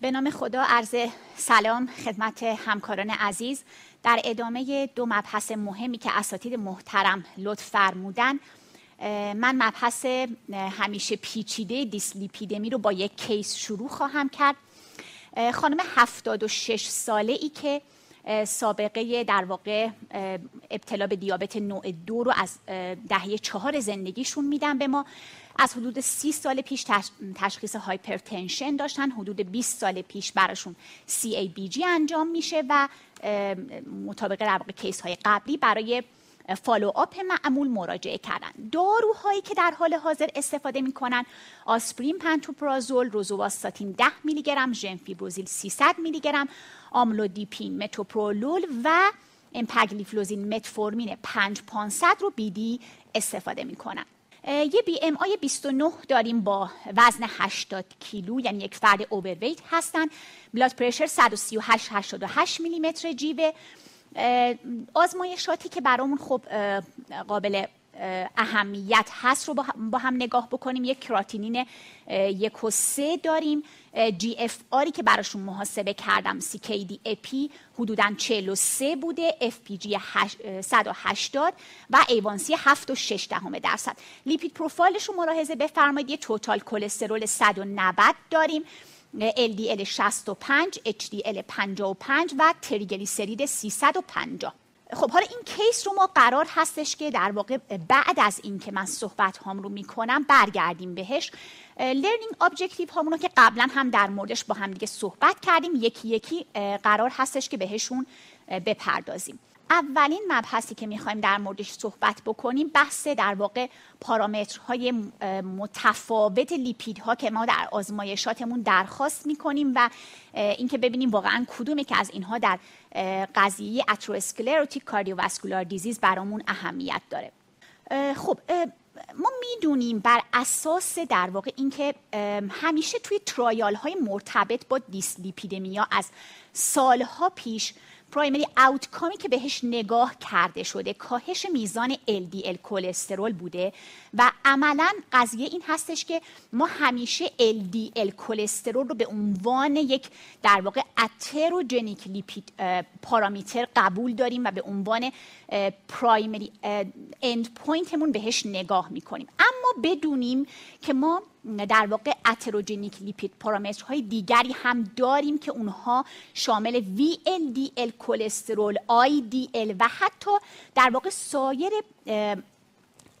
به نام خدا عرض سلام خدمت همکاران عزیز. در ادامه دو مبحث مهمی که اساتید محترم لطف فرمودن من مبحث همیشه پیچیده دیسلیپیدمی رو با یک کیس شروع خواهم کرد. خانم 76 ساله ای که سابقه در واقع ابتلا به دیابت نوع دو رو از دهه چهار زندگیشون میدن به ما. از حدود سی سال پیش تشخیص hypertension داشتن. حدود 20 سال پیش براشون CABG انجام میشه و مطابق در واقع case های قبلی برای follow-up معمول مراجعه کردن. داروهایی که در حال حاضر استفاده می‌کنن آسپرین پنتوپرازول رزوواستاتین 10 میلی گرم جمفیبروزیل 300 میلی گرم آملودیپین متوپرولول و امپاگلیفلوزین متفورمین 5 500 رو BID استفاده می‌کنن یه BMI 29 داریم با وزن 80 کیلو یعنی یک فرد overweight هستن. blood pressure 138 88 میلیمتر جیوه. آزمایشاتی که برامون خب قابل اهمیت هست رو با هم نگاه بکنیم. یک کراتینین یک و سه داریم. GFR ی که براشون محاسبه کردم CKD-EPI حدودا 43 بوده. FPG 180 و A1C 7 و 6 دهم درصد. lipid profile ش رو ملاحظه بفرمایید. یه total cholesterol 190 داریم. LDL 65 HDL 55 و تریگلیسرید 350 خب حالا این case رو ما قرار هستش که در واقع بعد از این که من صحبت هام رو می‌کنم برگردیم بهش. learning objective هامون که قبلا هم در موردش با هم دیگه صحبت کردیم یکی یکی قرار هستش که بهشون بپردازیم. اولین مبحثی که می‌خوایم در موردش صحبت بکنیم بحث در واقع پارامترهای متفاوت لیپیدها که ما در آزمایشاتمون درخواست می‌کنیم و اینکه ببینیم واقعا کدومی که از اینها در قضیه اتروسکلروتیک کاردیوواسکولار دیزیز برامون اهمیت داره. خب ما می‌دونیم بر اساس در واقع اینکه همیشه توی trial های مرتبط با دیسلیپیدمیا از سالها پیش primary outcome ی که بهش نگاه کرده شده کاهش میزان LDL cholesterol بوده و عملا قضیه این هستش که ما همیشه LDL cholesterol رو به عنوان یک در واقع atherogenic lipid parameter قبول داریم و به عنوان primary end point مون بهش نگاه می‌کنیم. بدونیم که ما در واقع atherogenic lipid parameter های دیگری هم داریم که اونها شامل VLDL cholesterol IDL و حتی در واقع سایر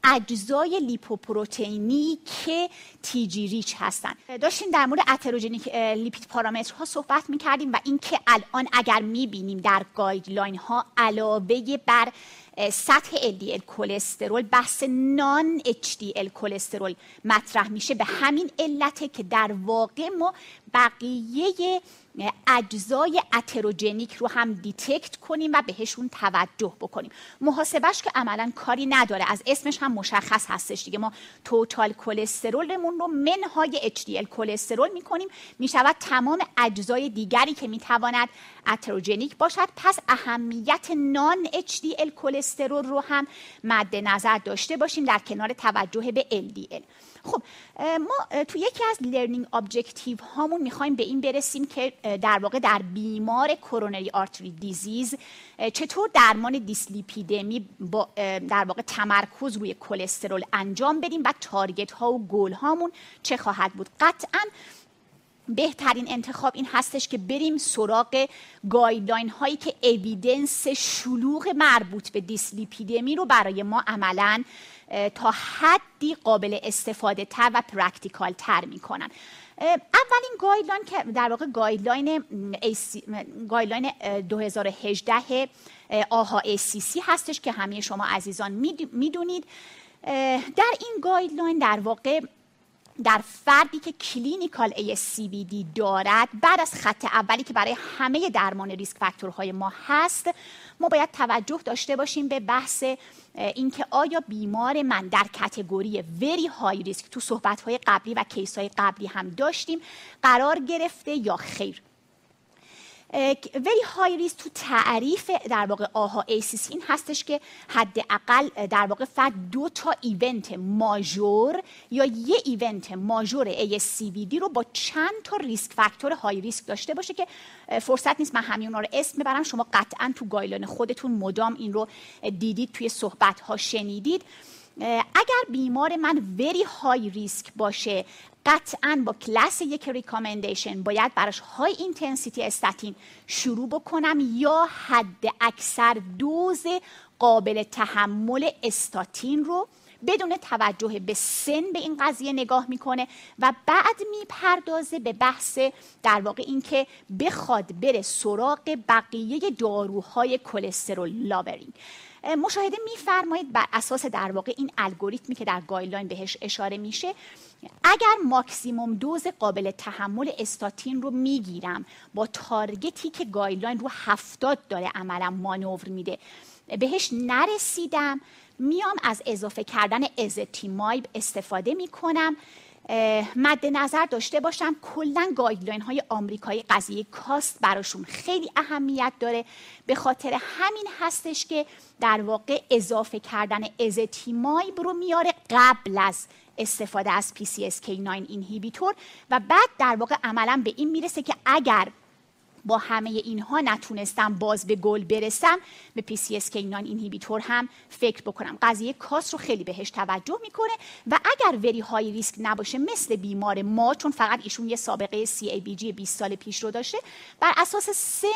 اجزای لیپوپروتئینی که TG rich هستن. داشتیم در مورد atherogenic lipid parameter ها صحبت می‌کردیم و اینکه الان اگر می‌بینیم در guideline ها علاوه بر سطح LDL cholesterol بحث non HDL cholesterol مطرح میشه. به همین علته که در واقع ما بقیه اجزای atherogenic رو هم detect کنیم و بهشون توجه بکنیم. محاسبش که عملا کاری نداره. از اسمش هم مشخص هستش دیگه. ما total cholesterol مون رو منهای HDL cholesterol می‌کنیم. می‌شود تمام اجزای دیگری که می‌تواند atherogenic باشد. پس اهمیت non HDL cholesterol رو هم مد نظر داشته باشیم در کنار توجه به LDL خب ما تو یکی از learning objective هامون می‌خوایم به این برسیم که در واقع در بیمار coronary artery disease چطور درمان دیسلیپیدمی با در واقع تمرکز روی کلسترول انجام بدیم و target ها و گل هامون چه خواهد بود. قطعا بهترین انتخاب این هستش که بریم سراغ guideline هایی که evidence شلوغ مربوط به دیسلیپیدمی رو برای ما عملا تا حدی قابل استفاده تر و practical تر می‌کنن. اولین guideline که در واقع guideline guideline 2018 AHA ACC هستش که همه شما عزیزان می‌دونید. در این guideline در واقع در فردی که clinical ASCVD دارد بعد از خط اولی که برای همه درمان risk factor های ما هست ما باید توجه داشته باشیم به بحث اینکه آیا بیمار من در category very high risk تو صحبت های قبلی و case های قبلی هم داشتیم قرار گرفته یا خیر. very high risk تو تعریف در واقع آها ایسیس این هستش که حداقل در واقع فقط دو تا event major یا یه event major ASCVD رو با چند تا risk factor high risk داشته باشه که فرصت نیست من همین رو اسم ببرم. شما قطعا تو guideline خودتون مدام این رو دیدید توی صحبت ها شنیدید اگر بیمار من very high risk باشه قطعا با کلاس یک recommendation باید براش high intensity statin شروع بکنم یا حد اکثر دوز قابل تحمل استاتین رو بدون توجه به سن به این قضیه نگاه می‌کنه و بعد می‌پردازه به بحث در واقع اینکه بخواد بره سراغ بقیه داروهای cholesterol lowering مشاهده میفرمایید بر اساس در واقع این الگوریتمی که در guideline بهش اشاره میشه اگر ماکسیموم دوز قابل تحمل استاتین رو می‌گیرم با target ی که guideline رو هفتاد داره عملا مانور میده بهش نرسیدم میام از اضافه کردن ezetimibe استفاده می‌کنم مد نظر داشته باشم کلا guideline های آمریکایی قضیه cost براشون خیلی اهمیت داره. به خاطر همین هستش که در واقع اضافه کردن ezetimibe رو میاره قبل از استفاده از PCSK9 inhibitor و بعد در واقع عملا به این می‌رسه که اگر با همه اینها نتونستم باز به گل برسم. به PCSK9 اینهیبیتور هم فکر بکنم. قضیه کاس رو خیلی بهش توجه می‌کنه و اگر وری های ریسک نباشه مثل بیمار ما چون فقط ایشون یه سابقه CABG 20 سال پیش رو داشته بر اساس سن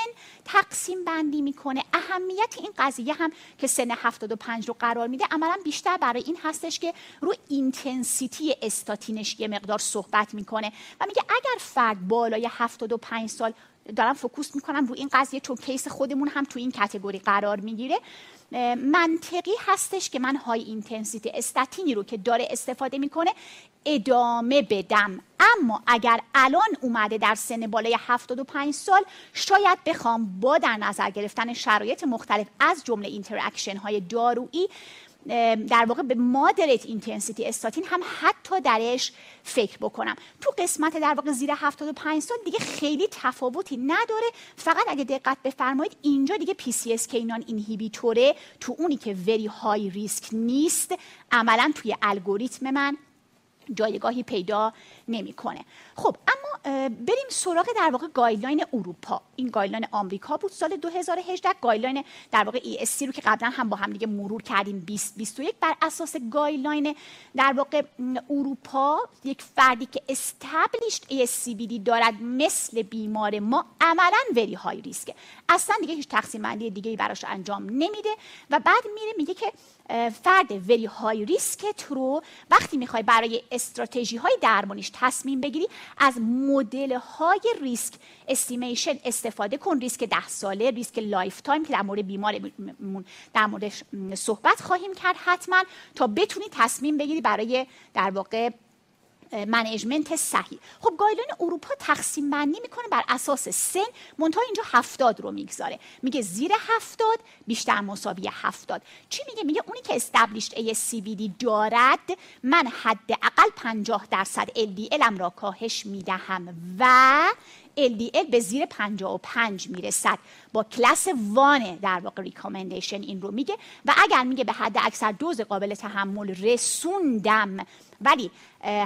تقسیم بندی می‌کنه. اهمیت این قضیه هم که سن 75 رو قرار میده عملا بیشتر برای این هستش که رو intensity statin ش یه مقدار صحبت می‌کنه و میگه اگر فرد بالای 75 سال دارم focus می‌کنم رو این قضیه چون case خودمون هم تو این category قرار می‌گیره. منطقی هستش که من high intensity statin ی رو که داره استفاده می‌کنه ادامه بدم. اما اگر الان اومده در سن بالای 75 سال شاید بخوام با در نظر گرفتن شرایط مختلف از جمله interaction های دارویی در واقع به moderate intensity statin هم حتی درش فکر بکنم. تو قسمت در واقع زیر 75 سال دیگه خیلی تفاوتی نداره. فقط اگه دقت بفرمایید اینجا دیگه PCSK9 inhibitor ه تو اونی که very high risk نیست. عملا توی الگوریتم من جایگاهی پیدا نمی‌کنه. خب اما بریم سراغ در واقع guideline اروپا. این guideline آمریکا بود. سال 2018 guideline در واقع ESC رو که قبلا هم با هم دیگه مرور کردیم 2021 بر اساس guideline در واقع اروپا یک فردی که established ASCVD دارد مثل بیمار ما عملا very high risk ـه اصلا دیگه هیچ تقسیم بندی دیگه براش انجام نمیده و بعد میره میگه که فرد very high risk ـت رو وقتی می‌خوای برای استراتژی های درمانیش تصمیم بگیری از مدل های ریسک estimation استفاده کن. ریسک ده ساله ریسک lifetime که در مورد بیمارمون در موردش صحبت خواهیم کرد حتما. تا بتونی تصمیم بگیری برای در واقع management صحیح. خب guideline اروپا تقسیم بندی می‌کنه بر اساس سن منتها اینجا هفتاد رو می‌گذاره. میگه زیر هفتاد بیشتر مساوی هفتاد. چی میگه؟ میگه اونی که established ASCVD دارد من حداقل 50 درصد LDL ام را کاهش می‌دهم و LDL به زیر 55 می‌رسد. با class one در واقع recommendation این رو میگه. و اگر میگه به حد اکثر دوز قابل تحمل رسوندم ولی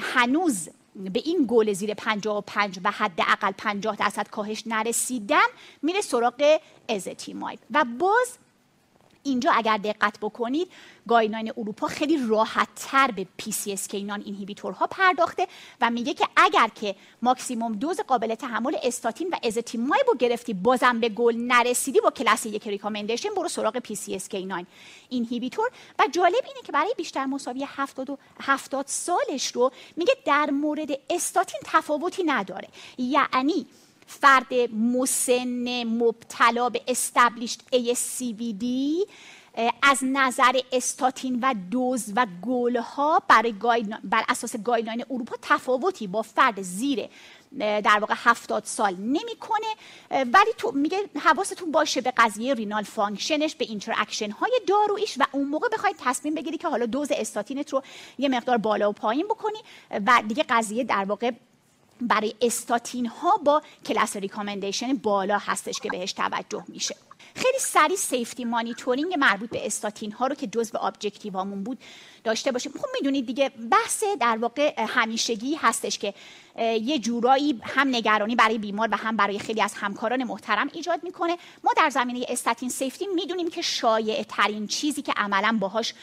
هنوز به این گل زیر 55 و حداقل 50 درصد کاهش نرسیدم میره سراغ ezetimibe و باز اینجا اگر دقت بکنید guideline اروپا خیلی راحت تر به PCSK9 اینهیبیتورها پرداخته و میگه که اگر که ماکسیموم دوز قابل تحمل استاتین و ازتیمایب رو گرفتی بازم به گل نرسیدی با کلاس یک ریکامندیشن برو سراغ PCSK9 اینهیبیتور و جالب اینه که برای بیشتر مساوی 70 70 سالش رو میگه در مورد استاتین تفاوتی نداره. یعنی فرد مسن مبتلا به استبلیشد ASCVD از نظر استاتین و دوز و گلها برای بر اساس guideline اروپا تفاوتی با فرد زیر در واقع هفتاد سال نمی‌کنه. ولی تو میگه حواستون باشه به قضیه renal function ـش به interaction های دارویش و اون موقع بخواید تصمیم بگیری که حالا دوز استاتینت رو یه مقدار بالا و پایین بکنی. و دیگه قضیه در واقع برای استاتین ها با class recommendation بالا هستش که بهش توجه میشه. خیلی سریع safety monitoring مربوط به استاتین ها رو که جزء objective امون بود داشته باشیم. خب می‌دونید دیگه بحث در واقع همیشگی هستش که یه جورایی هم نگرانی برای بیمار و هم برای خیلی از همکاران محترم ایجاد می‌کنه. ما در زمینه استاتین safety می‌دونیم که شایع ترین چیزی که عملا باهاش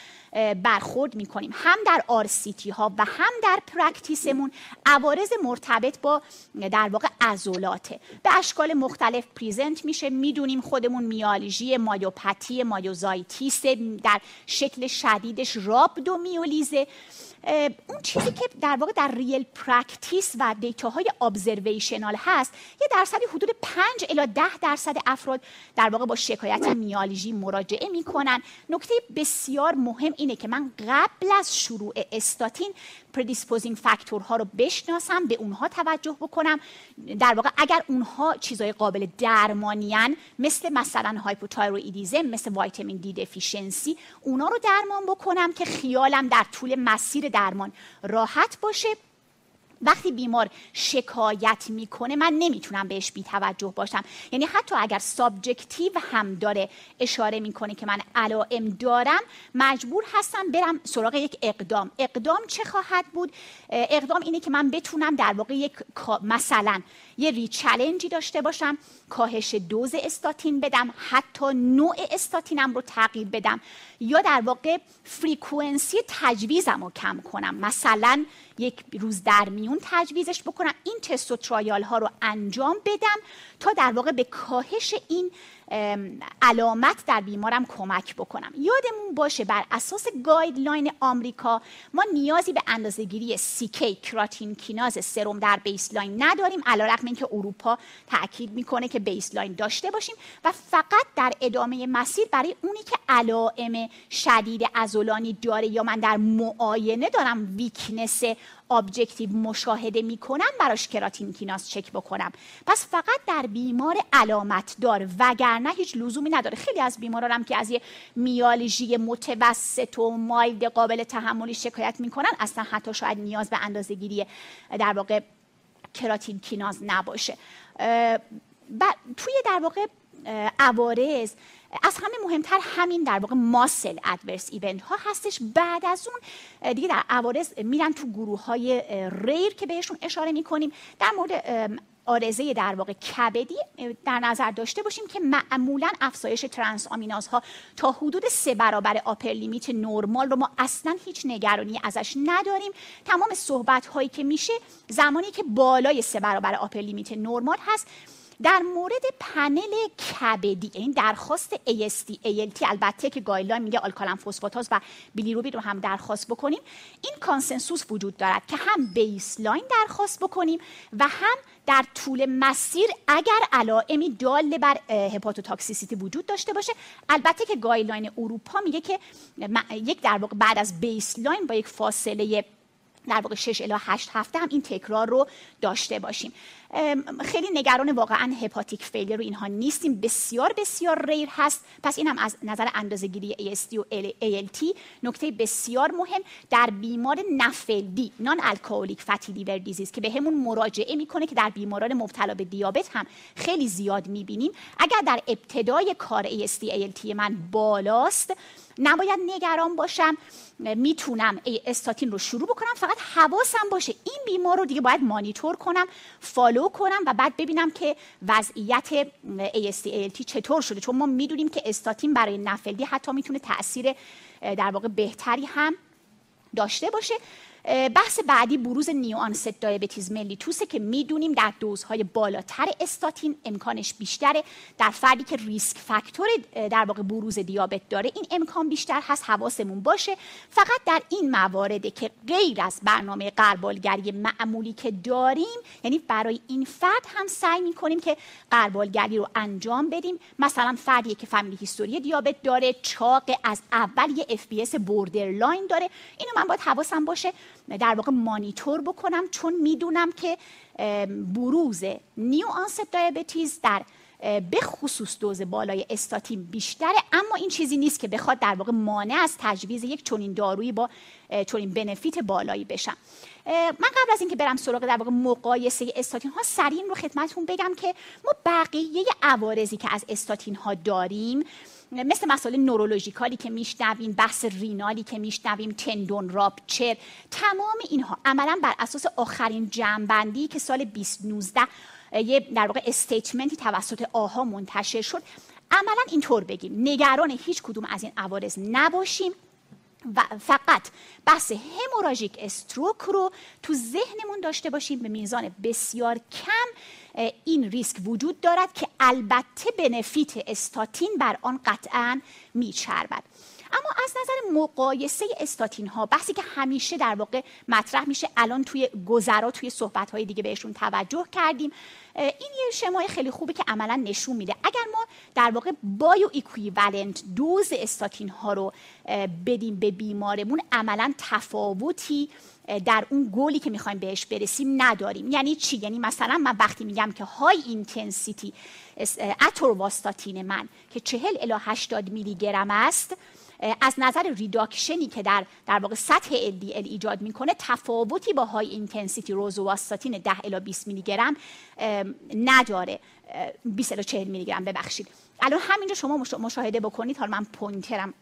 برخورد می‌کنیم. هم در RCT ها و هم در practice مون عوارض مرتبط با در واقع عضلاته به اشکال مختلف present میشه. می‌دونیم خودمون myalgia myopathy myositis در شکل شدیدش rhabdomyolysis ـه. اون چیزی که در واقع در real practice و data های observational هست یه درصدی حدود 5 الی 10 درصد افراد در واقع با شکایت myalgia مراجعه می‌کنن. نکته بسیار مهم اینه که من قبل از شروع استاتین predisposing factor ها رو بشناسم به اونها توجه بکنم. در واقع اگر اونها چیزای قابل درمانیان مثل مثلا hypothyroidism مثل vitamin D deficiency اونا رو درمان بکنم که خیالم در طول مسیر درمان راحت باشه. وقتی بیمار شکایت می‌کنه من نمی‌تونم بهش بی توجه باشم. یعنی حتی اگر subjective هم داره اشاره می‌کنه که من علائم دارم مجبور هستم برم سراغ یک اقدام. اقدام چه خواهد بود؟ اقدام اینه که من بتونم در واقع یک مثلا یه ریچلنجی داشته باشم کاهش دوز استاتین بدم حتی نوع استاتینم رو تغییر بدم. یا در واقع فریکونسی تجویزم رو کم کنم. مثلا یک روز در میون تجویزش بکنم این تست و ترایال ها رو انجام بدم تا در واقع به کاهش این علامت در بیمارم کمک بکنم. یادمون باشه بر اساس guideline آمریکا ما نیازی به اندازهگیری CK کراتین کیناز سرم در baseline نداریم علیرغم اینکه اروپا تاکید می‌کنه که baseline داشته باشیم و فقط در ادامه مسیر برای اونی که علائم شدید عضلانی داره یا من در معاینه دارم weakness objective مشاهده می‌کنم براش کراتین کیناز چک بکنم. پس فقط در بیمار علامت دار وگرنه هیچ لزومی نداره. خیلی از بیماران هم که از یه میالژی متوسط و مایلد قابل تحملی شکایت می‌کنن اصلا حتی شاید نیاز به اندازه گیری در واقع کراتین کیناز نباشه. توی در واقع عوارض از همه مهمتر همین در واقع ماسل ادورس ایونت ها هستش. بعد از اون دیگه در عوارض میرن تو گروه های rare که بهشون اشاره می‌کنیم. در مورد عارضه در واقع کبدی در نظر داشته باشیم که معمولا افزایش trans ها تا حدود سه برابر upper limit normal رو ما اصلا هیچ نگرانی ازش نداریم. تمام صحبت هایی که میشه زمانی که بالای سه برابر upper limit normal هست در مورد پنل کبدی این درخواست AST ALT البته که guideline میگه آلکالن فسفاتاز و بیلی‌روبین رو هم درخواست بکنیم. این consensus وجود دارد که هم baseline درخواست بکنیم و هم در طول مسیر اگر علائمی دال بر hepatotoxicity وجود داشته باشه. البته که guideline اروپا میگه که یک در واقع بعد از baseline با یک فاصله در واقع 6 الی 8 هفته هم این تکرار رو داشته باشیم. خیلی نگران واقعا hepatic failure رو اینها نیستیم. بسیار بسیار rare هست. پس این هم از نظر اندازه‌گیری AST و ALT نکته بسیار مهم در بیمار نفلدی نان الکلیک فتی لیور دیزیز که به مراجعه می‌کنه که در بیماران مبتلا به دیابت هم خیلی زیاد می‌بینیم. اگر در ابتدای کار AST ALT من بالاست نباید نگران باشم. می‌تونم استاتین رو شروع بکنم. فقط حواسم باشه این بیمار رو دیگه باید مانیتور کنم. فالو کنم و بعد ببینم که وضعیت AST چطور شده. چون ما می‌دونیم که استاتین برای نفلدی حتی می‌تونه تاثیر در واقع بهتری هم داشته باشه. بحث بعدی بروز نیوانست دیابتیز ملیتوسه که می‌دونیم در دوزهای بالاتر استاتین امکانش بیشتره. در فردی که ریسک فاکتور در واقع بروز دیابت داره این امکان بیشتر هست حواسمون باشه. فقط در این موارده که غیر از برنامه قربالگری معمولی که داریم یعنی برای این فرد هم سعی می‌کنیم که غربالگری رو انجام بدیم. مثلا فردی که family history دیابت داره چاق از اول یه FBS borderline داره. اینو من باید حواسم باشه. در واقع مانیتور بکنم چون می‌دونم که بروز new onset diabetes در به خصوص دوز بالای استاتین بیشتره. اما این چیزی نیست که بخواد در واقع مانع از تجویز یک چنین دارویی با چنین بنفیت بالایی بشم. من قبل از اینکه برم سراغ در واقع مقایسه استاتین ها سریع رو خدمتتون بگم که ما بقیه عوارضی که از استاتین ها داریم مثل مسائل نورولوژیکالی که میشنویم بحث رینالی که میشنویم تندون راپچر تمام اینها عملا بر اساس آخرین جنبندی که سال 2019 یه در واقع استیتمنتی توسط آها منتشر شد. عملا اینطور بگیم نگران هیچ کدوم از این عوارض نباشیم. و فقط بحث هموراژیک استروک رو تو ذهنمون داشته باشیم به میزان بسیار کم این ریسک وجود دارد که البته بنفیت استاتین بر آن قطعا میچربد. اما از نظر مقایسه استاتین ها بحثی که همیشه در واقع مطرح میشه الان توی گذرا توی صحبت های دیگه بهشون توجه کردیم این یه شمای خیلی خوبه که عملا نشون میده. اگر ما در واقع bioequivalent دوز استاتین ها رو بدیم به بیمارمون عملا تفاوتی در اون گلی که می‌خوایم بهش برسیم نداریم. یعنی چی؟ یعنی مثلا من وقتی میگم که high intensity اتورواستاتین من که 40 الی 80 میلی گرم است از نظر reduction ی که در در واقع سطح LDL ایجاد می‌کنه تفاوتی با high intensity روزوواستاتین 10 الی 20 میلی گرم نداره. 20 الی 40 میلی گرم ببخشید. الان همینجا شما مشاهده بکنید. حالا من pointer م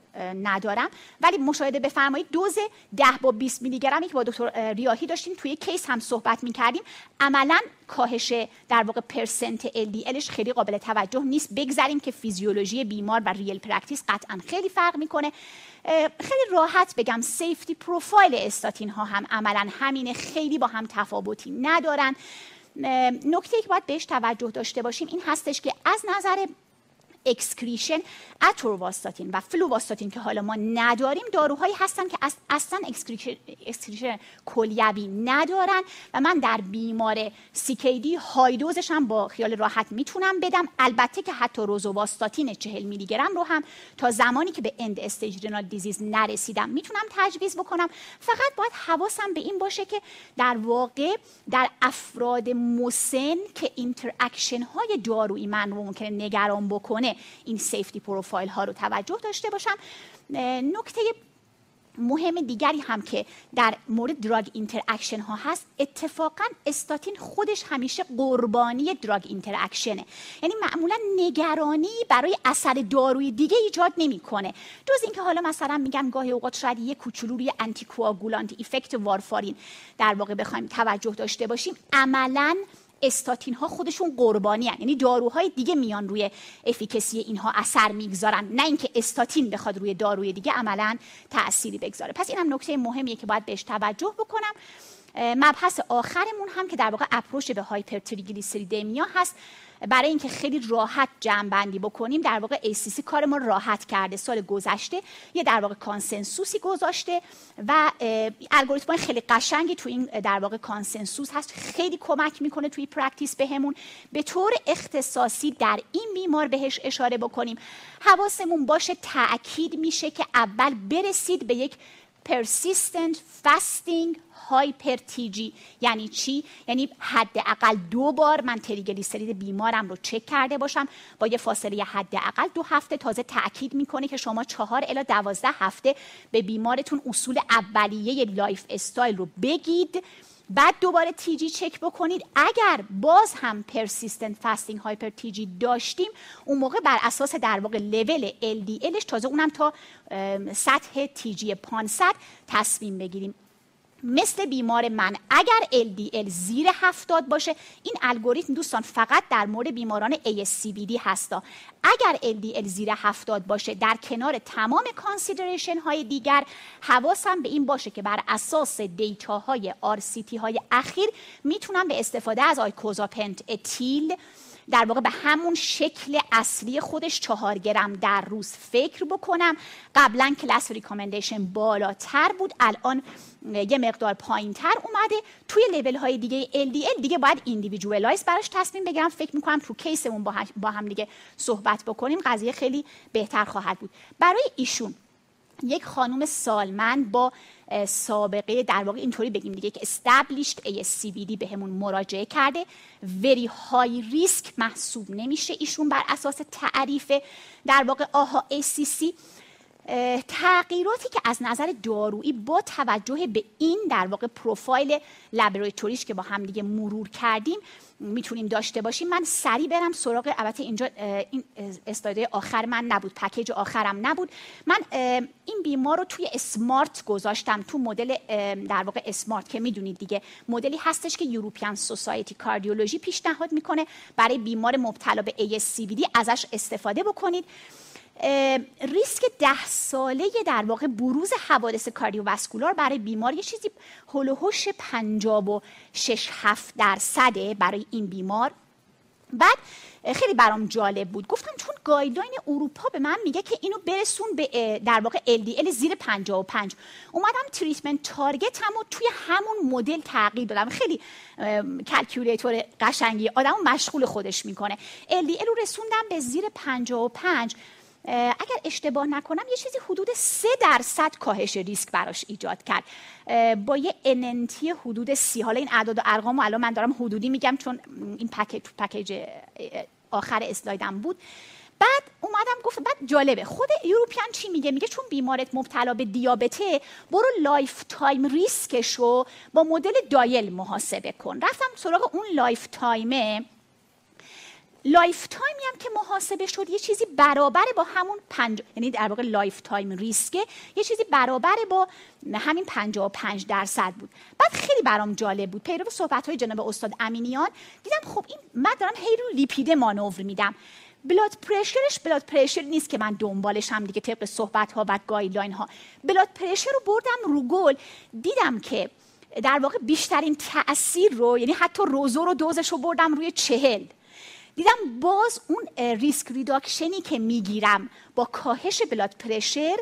ندارم. ولی مشاهده بفرمایید دوز 10 با 20 میلی گرمی که با دکتر ریاهی داشتیم توی case هم صحبت می کردیم عملا کاهش در واقع percent LDL ش خیلی قابل توجه نیست. بگذاریم که فیزیولوژی بیمار و real practice قطعا خیلی فرق می‌کنه. خیلی راحت بگم safety profile استاتین ها هم عملا همینه. خیلی با هم تفاوتی ندارن. نکته که باید بهش توجه داشته باشیم این هستش که از نظر excretion اتورواستاتین و فلوواستاتین که حالا ما نداریم داروهایی هستن که اصلا excretion کلیوی ندارن و من در بیمار CKD high dose ش هم با خیال راحت می‌تونم بدم. البته که حتی روزوواستاتین 40 میلی گرم رو هم تا زمانی که به end stage renal disease نرسیدم می‌تونم تجویز بکنم. فقط باید حواسم به این باشه که در واقع در افراد مسن که interaction های دارویی من رو ممکنه نگران بکنه این safety profile ها رو توجه داشته باشم نکته مهم دیگری هم که در مورد drug interaction ها هست اتفاقا استاتین خودش همیشه قربانی drug interaction ه یعنی معمولا نگرانی برای اثر داروی دیگه ایجاد نمی‌کنه. جز اینکه حالا مثلا میگم گاهی اوقات شاید یه کوچولو روی anticoagulant effect وارفارین در واقع بخوایم توجه داشته باشیم عملا استاتین ها خودشون قربانی هن. یعنی داروهای دیگه میان روی افیکسی اینها اثر می‌گذارن. نه اینکه استاتین بخواد روی داروی دیگه عملا تأثیری بگذاره. پس اینم نکته مهمیه که باید بهش توجه بکنم. مبحث آخرمون هم که در واقع اپروش به هایپرتریگلیسیریدمیا هست. برای اینکه خیلی راحت جمع بکنیم در واقع ACC کار ما راحت کرده. سال گذشته یه در واقع consensus ی گذاشته و الگوریتم خیلی قشنگی تو این در واقع consensus هست. خیلی کمک می‌کنه توی practice بهمون. به طور اختصاصی در این بیمار بهش اشاره بکنیم. حواسمون باشه تاکید میشه که اول برسید به یک persistent fasting hyper TG یعنی چی؟ یعنی حداقل دو بار من تریگلیسرید بیمارم رو چک کرده باشم. با یه فاصله حداقل دو هفته تازه تاکید می‌کنه که شما چهار الی دوازده هفته به بیمارتون اصول اولیه lifestyle رو بگید. بعد دوباره TG چک بکنید. اگر باز هم persistent fasting hyper TG داشتیم اون موقع بر اساس در واقع لول LDLش تازه اونم تا سطح TG 500 تصمیم بگیریم. مثل بیمار من. اگر LDL زیر هفتاد باشه این الگوریتم دوستان فقط در مورد بیماران ASCVD هستا. اگر LDL زیر هفتاد باشه در کنار تمام consideration های دیگر حواسم به این باشه که بر اساس data های RCT های اخیر می‌تونم به استفاده از آیکوزاپنت اتیل در واقع به همون شکل اصلی خودش چهار گرم در روز فکر بکنم. قبلا کلاس recommendation بالاتر بود. الان یه مقدار پایین تر اومده. توی لیبل های دیگه LDL دیگه باید ایندیویدوالایز براش تصمیم بگیرم. فکر می‌کنم تو کیسمون با هم دیگه صحبت بکنیم. قضیه خیلی بهتر خواهد بود. برای ایشون یک خانم سالمند با سابقه در واقع اینطوری بگیم دیگه که established ASCVD به همون مراجعه کرده. Very high risk محسوب نمیشه ایشون بر اساس تعریف در واقع آها ACC تغییراتی که از نظر دارویی با توجه به این در واقع پروفایل لابراتوریش که با هم دیگه مرور کردیم می‌تونیم داشته باشیم. من سریع برم سراغ البته اینجا این استاده آخر من نبود پکیج آخرم نبود. من این بیمار رو توی اسمارت گذاشتم تو مدل در واقع اسمارت که می‌دونید دیگه. مدلی هستش که یوروپیان سوسایتی کاردیولوژی پیشنهاد می‌کنه برای بیمار مبتلا به ASCVD ازش استفاده بکنید. ریسک ده ساله در واقع بروز حوادث cardiovascular برای بیمار یه چیزی حول و حوش 56 7 درصده برای این بیمار. بعد خیلی برام جالب بود. گفتم چون guideline اروپا به من میگه که اینو برسون به در واقع LDL زیر 55 اومدم treatment target هم و توی همون مدل تغییر دادم. خیلی calculator قشنگی. آدمو مشغول خودش می‌کنه. LDL رو رسوندم به زیر 55 اگر اشتباه نکنم یه چیزی حدود سه درصد کاهش ریسک براش ایجاد کرد. با یه NNT حدود سی. حالا این اعداد و ارقام الان من دارم حدودی میگم چون این پکیج پکیج آخر اسلایدم بود. بعد اومدم گفت بعد جالبه. خود European چی میگه؟ میگه چون بیمارت مبتلا به دیابته برو lifetime risk ش رو با مدل DIAL محاسبه کن. رفتم سراغ اون lifetime ه lifetime ی هم که محاسبه شد یه چیزی برابره با همون پنج یعنی در واقع lifetime risk ه یه چیزی برابره با همین 55 درصد بود. بعد خیلی برام جالب بود. پیرو صحبت های جناب استاد امینیان دیدم خب این من دارم هی رو lipid ه مانور میدم. blood pressure ش blood pressure نیست که من دنبالش هم دیگه طبق صحبت ها و guideline ها blood pressure رو بردم رو گل دیدم که در واقع بیشترین تاثیر رو یعنی حتی روزو رو دوزش رو بردم روی چهل. دیدم باز اون risk reduction ی که می‌گیرم با کاهش blood pressure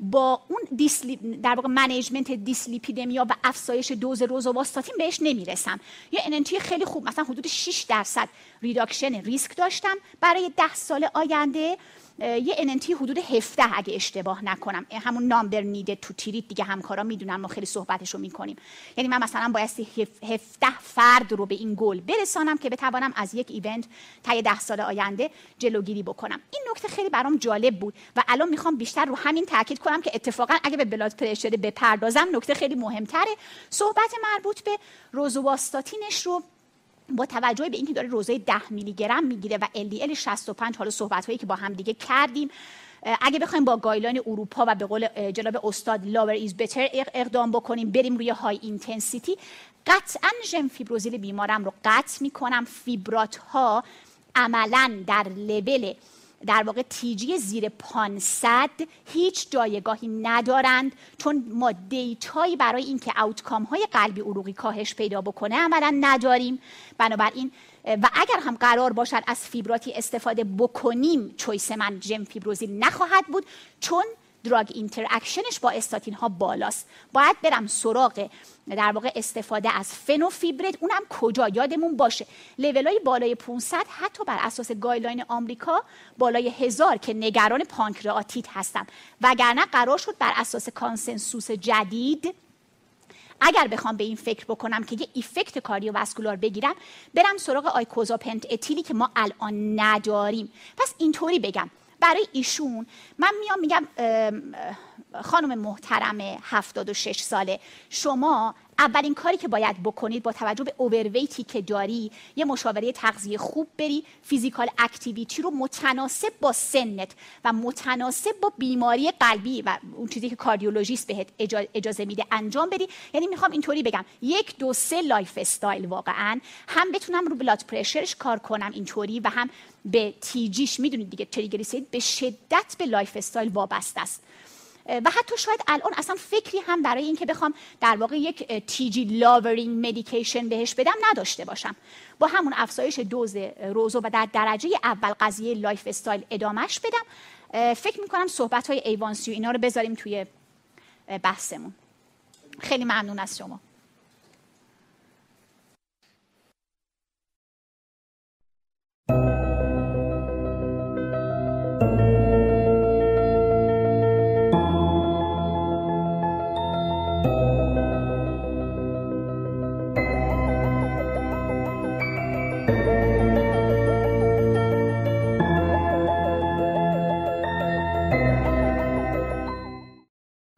با اون dysli... در واقع management dyslipidemia و افزایش دوز روزوواستاتین بهش نمی‌رسم. یه انرژی خیلی خوب مثلا حدود 6 درصد reduction ریسک داشتم. برای ده سال آینده یه NNT حدود 17 اگه اشتباه نکنم. همون number needed to treat دیگه همکارا می‌دونن ما خیلی صحبتشو می‌کنیم. یعنی من مثلا بایستی 17 فرد رو به این گل برسانم که بتوانم از یک event طی 10 سال آینده جلوگیری بکنم. این نکته خیلی برام جالب بود و الان می‌خوام بیشتر رو همین تاکید کنم که اتفاقا اگه به blood pressure بپردازم نکته خیلی مهمتره. صحبت مربوط به روزواستاتینش رو با توجه به اینکه داره روزو 10 میلی گرم می‌گیره و LDL 65 حالا صحبت هایی که با هم دیگه کردیم اگه بخوایم با guideline اروپا و به قول جناب استاد lower is better اقدام بکنیم بریم روی high intensity قطعا جم فیبروزیل بیمارم رو قطع می‌کنم. فیبرات ها عملا در لول در واقع TG زیر 500 هیچ جایگاهی ندارند چون ما data یی برای اینکه outcome های قلبی عروقی کاهش پیدا بکنه عملا نداریم. بنابراین و اگر هم قرار باشد از فیبراتی استفاده بکنیم choice من جم فیبروزیل نخواهد بود چون drug interaction ش با استاتین ها بالاست. باید برم سراغ در واقع استفاده از فنوفیبرت اونم کجا؟ یادمون باشه. لیول های بالای 500 حتی بر اساس guideline آمریکا بالای هزار که نگران پانکراتیت هستم. وگرنه قرار شد بر اساس consensus جدید اگر بخوام به این فکر بکنم که یه effect cardiovascular بگیرم برم سراغ icosapent ethyl ی که ما الان نداریم. پس اینطوری بگم. برای ایشون. من میام میگم خانم محترم 76 ساله. شما اولین کاری که باید بکنید با توجه به overweight ی که داری یه مشاوره تغذیه خوب بری physical activity رو متناسب با سنت و متناسب با بیماری قلبی و اون چیزی که کاردیولوژیست بهت اجازه میده انجام بدی. یعنی می‌خوام اینطوری بگم یک دو سه lifestyle واقعا. هم بتونم رو blood pressure ش کار کنم اینطوری و هم به TG ش می‌دونید دیگه تریگلیسیرید به شدت به lifestyle وابسته است. و حتی شاید الان اصلا فکری هم برای اینکه بخوام در واقع یک TG lowering medication بهش بدم نداشته باشم. با همون افزایش دوز rosu و در درجه اول قضیه lifestyle ادامش بدم فکر می‌کنم صحبت های ایوانسی و اینا رو بذاریم توی بحثمون. خیلی ممنون از شما.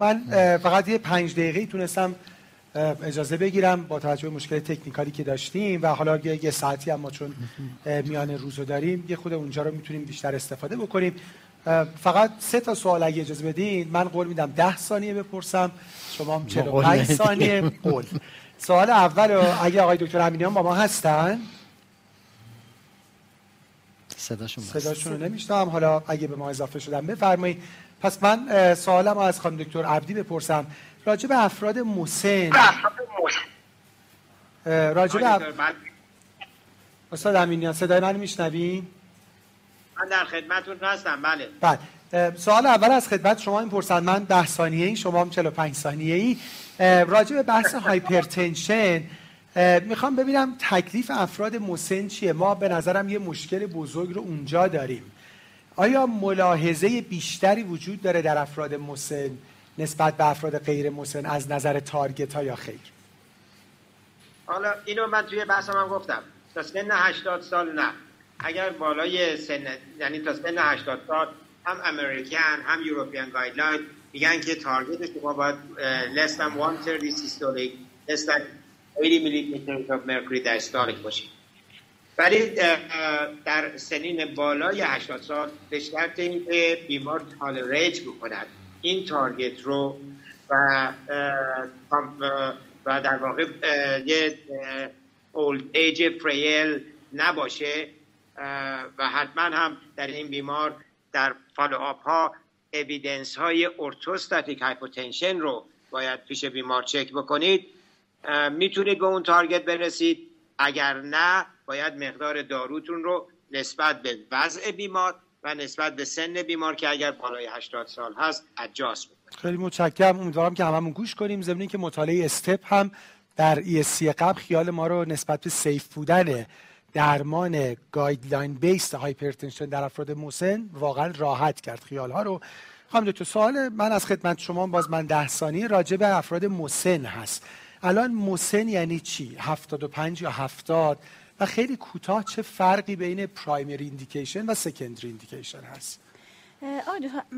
من فقط یه پنج دقیقه تونستم اجازه بگیرم با توجه به مشکل تکنیکالی که داشتیم و حالا یه, ساعتی هم ما چون میان روزو داریم یه خود اونجا رو می‌تونیم بیشتر استفاده بکنیم. فقط سه تا سوال اگه اجازه بدین من قول میدم ده ثانیه بپرسم شما هم 45 ثانیه. قول. سوال اول اگه آقای دکتر امینیان با ما هستن؟ صداشون صداشون رو نمیشتم حالا اگه به ما اضافه شدن بفرمایید. پس من سوالم از خانم دکتر عبدی بپرسم. راجع به افراد مسن. راجع به استاد امینیان صدای من میشنوین؟ من در خدمتتون هستم بله. بله. سوال اول از خدمت شما این پرسن من 10 ثانیه ای شما هم 45 ثانیه ای راجع به بحث هایپرتنشن می‌خوام ببینم تکلیف افراد مسن چیه؟ ما به نظرم یه مشکل بزرگ رو اونجا داریم. آیا ملاحظه بیشتری وجود داره در افراد مسن نسبت به افراد غیر مسن از نظر target ها یا خیر؟ حالا اینو من توی بحثم هم گفتم. تا سن 80 سال نه. اگر بالای سن یعنی تا سن 80 سال هم American هم European guideline میگن که target شما باید less than 130 systolic less than 80 millimeter of mercury diastolic باشید ولی در سنین بالای 80 سال به شرط اینکه بیمار tolerate بکند این target رو و و در واقع یه old age frail نباشه و حتما هم در این بیمار در follow ها evidence های orthostatic hypotension رو باید پیش بیمار چک بکنید. می‌تونید به اون target برسید. اگر نه باید مقدار داروتون رو نسبت به وضع بیمار و نسبت به سن بیمار که اگر بالای 80 سال هست اجاز بکنید خیلی متشکرم. امیدوارم که هممون گوش کنیم. ضمن که مطالعه STEP هم در ESC قبل خیال ما رو نسبت به safe بودن درمان guideline based hypertension در افراد مسن واقعا راحت کرد. خیال ها رو. خانم دکتر سوال من از خدمت شما باز من ده ثانیه راجع به افراد مسن هست. الان مسن یعنی چی؟ 75 یا 70 و خیلی کوتاه چه فرقی بین primary indication و secondary indication هست؟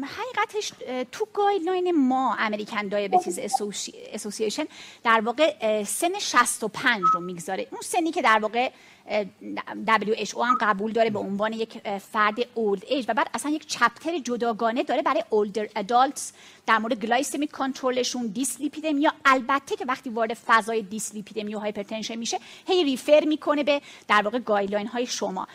حقیقتش تو guideline ما American Diabetes Association در واقع سن 65 رو می‌گذاره. اون سنی که در واقع WHO هم قبول داره به عنوان یک فرد old age و بعد اصلا یک chapter جداگانه داره برای older adults در مورد glycemic control شون دیسلیپیدمیا البته که وقتی وارد فضای دیسلیپیدمیا و hypertension میشه هی refer می‌کنه به در واقع guideline های شما.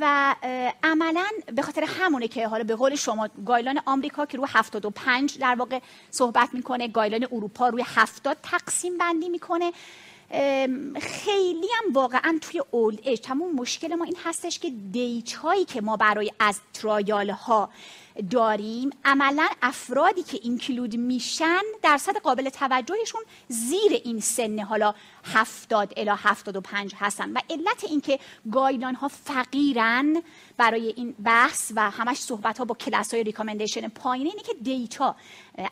و عملا به خاطر همونه که حالا به قول شما guideline آمریکا که روی 75 در واقع صحبت می‌کنه guideline اروپا روی 70 تقسیم بندی می‌کنه. خیلی هم واقعا توی old age تموم مشکل ما این هستش که data هایی که ما برای از trial ها داریم عملا افرادی که include میشن درصد قابل توجهشون زیر این سن حالا 70 الی 75 هستن و علت اینکه guideline ها فقیرن برای این بحث و همش صحبت ها با کلاس های recommendation پایینه اینه که data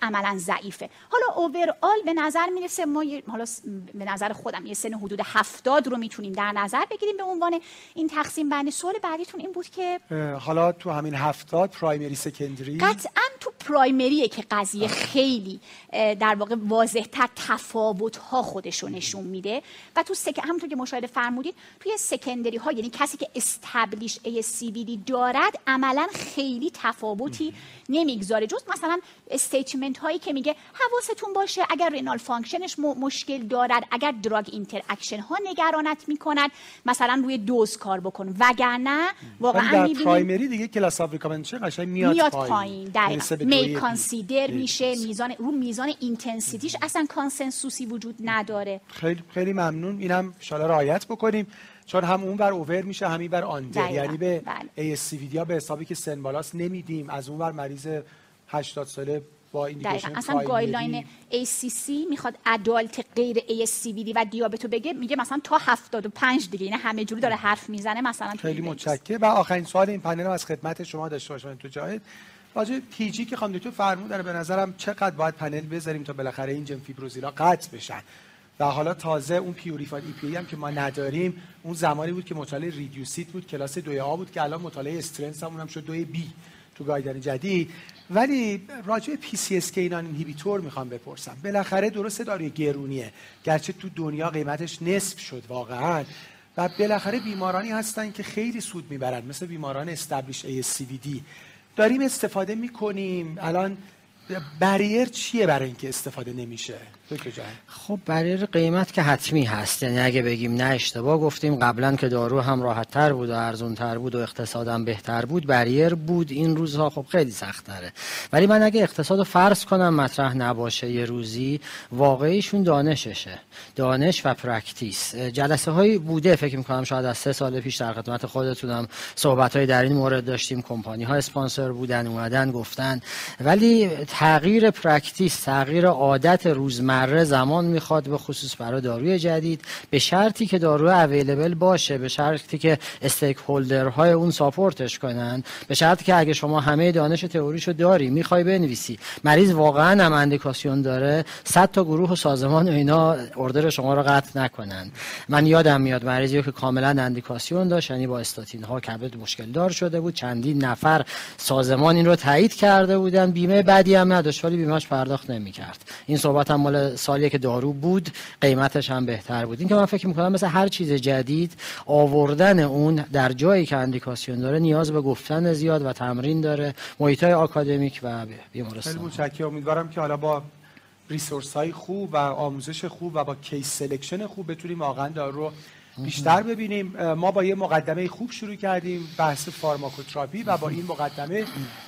عملا ضعیفه. حالا overall به نظر می‌رسه ما حالا به نظر خودم یه سن حدود 70 رو می‌تونیم در نظر بگیریم. به عنوان این تقسیم بندی سوال بعدیتون این بود که حالا تو همین 70 primary secondary قطعا تو primary ه که قضیه خیلی در واقع واضح تر تفاوت ها خودشو نشون میده. و تو sec... همونطور که مشاهده فرمودید توی secondary ها یعنی کسی که established ASCVD دارد عملا خیلی تفاوتی نمی‌گذاره. جز مثلا statement هایی که میگه حواستون باشه اگر renal function ش مشکل دارد اگر drug interaction ها نگرانت می‌کنند مثلا روی دوز کار بکن. وگرنه واقعا در پرایمری دیگه کلاس اف قشنگ میاد, میاد پایین, پایین. می کانسیدر میشه میزان رو میزان اینتنسیتیش اصلا کانسنسوسی وجود نداره. خیلی خیلی ممنون. اینم ان رعایت بکنیم. چون هم اون بر اوور میشه همین بر آندر یعنی به بله. ASCVD ها به حسابی که سن بالاست نمیدیم. از اون بر مریض 80 ساله با ایندیکیشن اصلا گایدلاین ACC می‌خواد ادالت غیر ASCVD و دیابتو بگه میگه مثلا تا 75 دیگه این همه جوری داره حرف می‌زنه مثلا خیلی متشکرم و آخرین سوال این پنل از خدمت شما داشته باشم تو جاید راجع پیجی که خانم دکتر فرمودن به نظرم چقدر باید پنل بذاریم تا بالاخره این gemfibrozil ا قطع بشن. و حالا تازه اون purified EPA هم که ما نداریم اون زمانی بود که مطالعه REDUCE-IT بود کلاس 2 A بود که الان مطالعه STRENGTH هم اونم شد 2 B تو guideline جدید. ولی راجع پی سی اس کی نان اینهیبیتور می‌خوام بپرسم. بالاخره درسته داروی گرونیه. گرچه تو دنیا قیمتش نصف شد واقعا. و بالاخره بیمارانی هستن که خیلی سود می‌برن. مثل بیماران استبلیش دی داریم استفاده می‌کنیم. الان بریر چیه برای اینکه استفاده نمیشه؟ خب برای قیمت که حتمی هست یعنی اگه بگیم نه اشتباه گفتیم قبلا که دارو هم راحت تر بود و ارزون تر بود و اقتصادم بهتر بود بریر بود این روزها. خب خیلی سخت تره ولی من اگه اقتصاد فرض کنم مطرح نباشه یه روزی واقعیشون دانششه. دانش و practice. جلسه هایی بوده فکر می‌کنم شاید از سه سال پیش در خدمت خودتونم صحبت های در این مورد داشتیم. کمپانی ها اسپانسر بودن اومدن گفتن. ولی تغییر practice تغییر عادت روزمره روزمره زمان می‌خواد به خصوص برای داروی جدید. به شرطی که دارو available باشه به شرطی که stakeholder های اون ساپورتش کنن. به شرطی که اگه شما همه دانش تئوریشو داری می‌خوای بنویسی. مریض واقعا هم اندیکاسیون داره. 100 تا گروه و سازمان و اینا اردر شما رو قطع نکنن. من یادم میاد مریضی که کاملا اندیکاسیون داشت یعنی با استاتین ها کبد مشکل دار شده بود. چندین نفر سازمان این رو تایید کرده بودن. بیمه بعدی هم نداشت ولی بیمهش پرداخت نمی‌کرد. این صحبت هم مال سالی که دارو بود قیمتش هم بهتر بود. این که من فکر می‌کنم مثل هر چیز جدید آوردن اون در جایی که اندیکاسیون داره نیاز به گفتن زیاد و تمرین داره. محیط های آکادمیک و بیمارستان. خیلی متشکرم امیدوارم که حالا با resource های خوب و آموزش خوب و با case selection خوب بتونیم واقعا دارو بیشتر ببینیم. ما با یه مقدمه خوب شروع کردیم بحث pharmacotherapy و با این مقدمه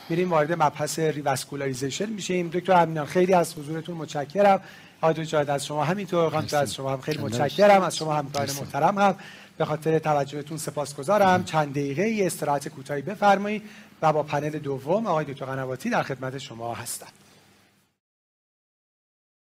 میریم وارد مبحث revascularization میشیم. دکتر امینان خیلی از حضورتون متشکرم. آقای دکتر از شما همینطور خانم از شما هم. خیلی متشکرم. از شما همکار محترم هم. به خاطر توجهتون سپاسگزارم. چند دقیقه استراحت کوتاهی بفرمایید و با پنل دوم آقای دکتر قنواتی در خدمت شما هستم.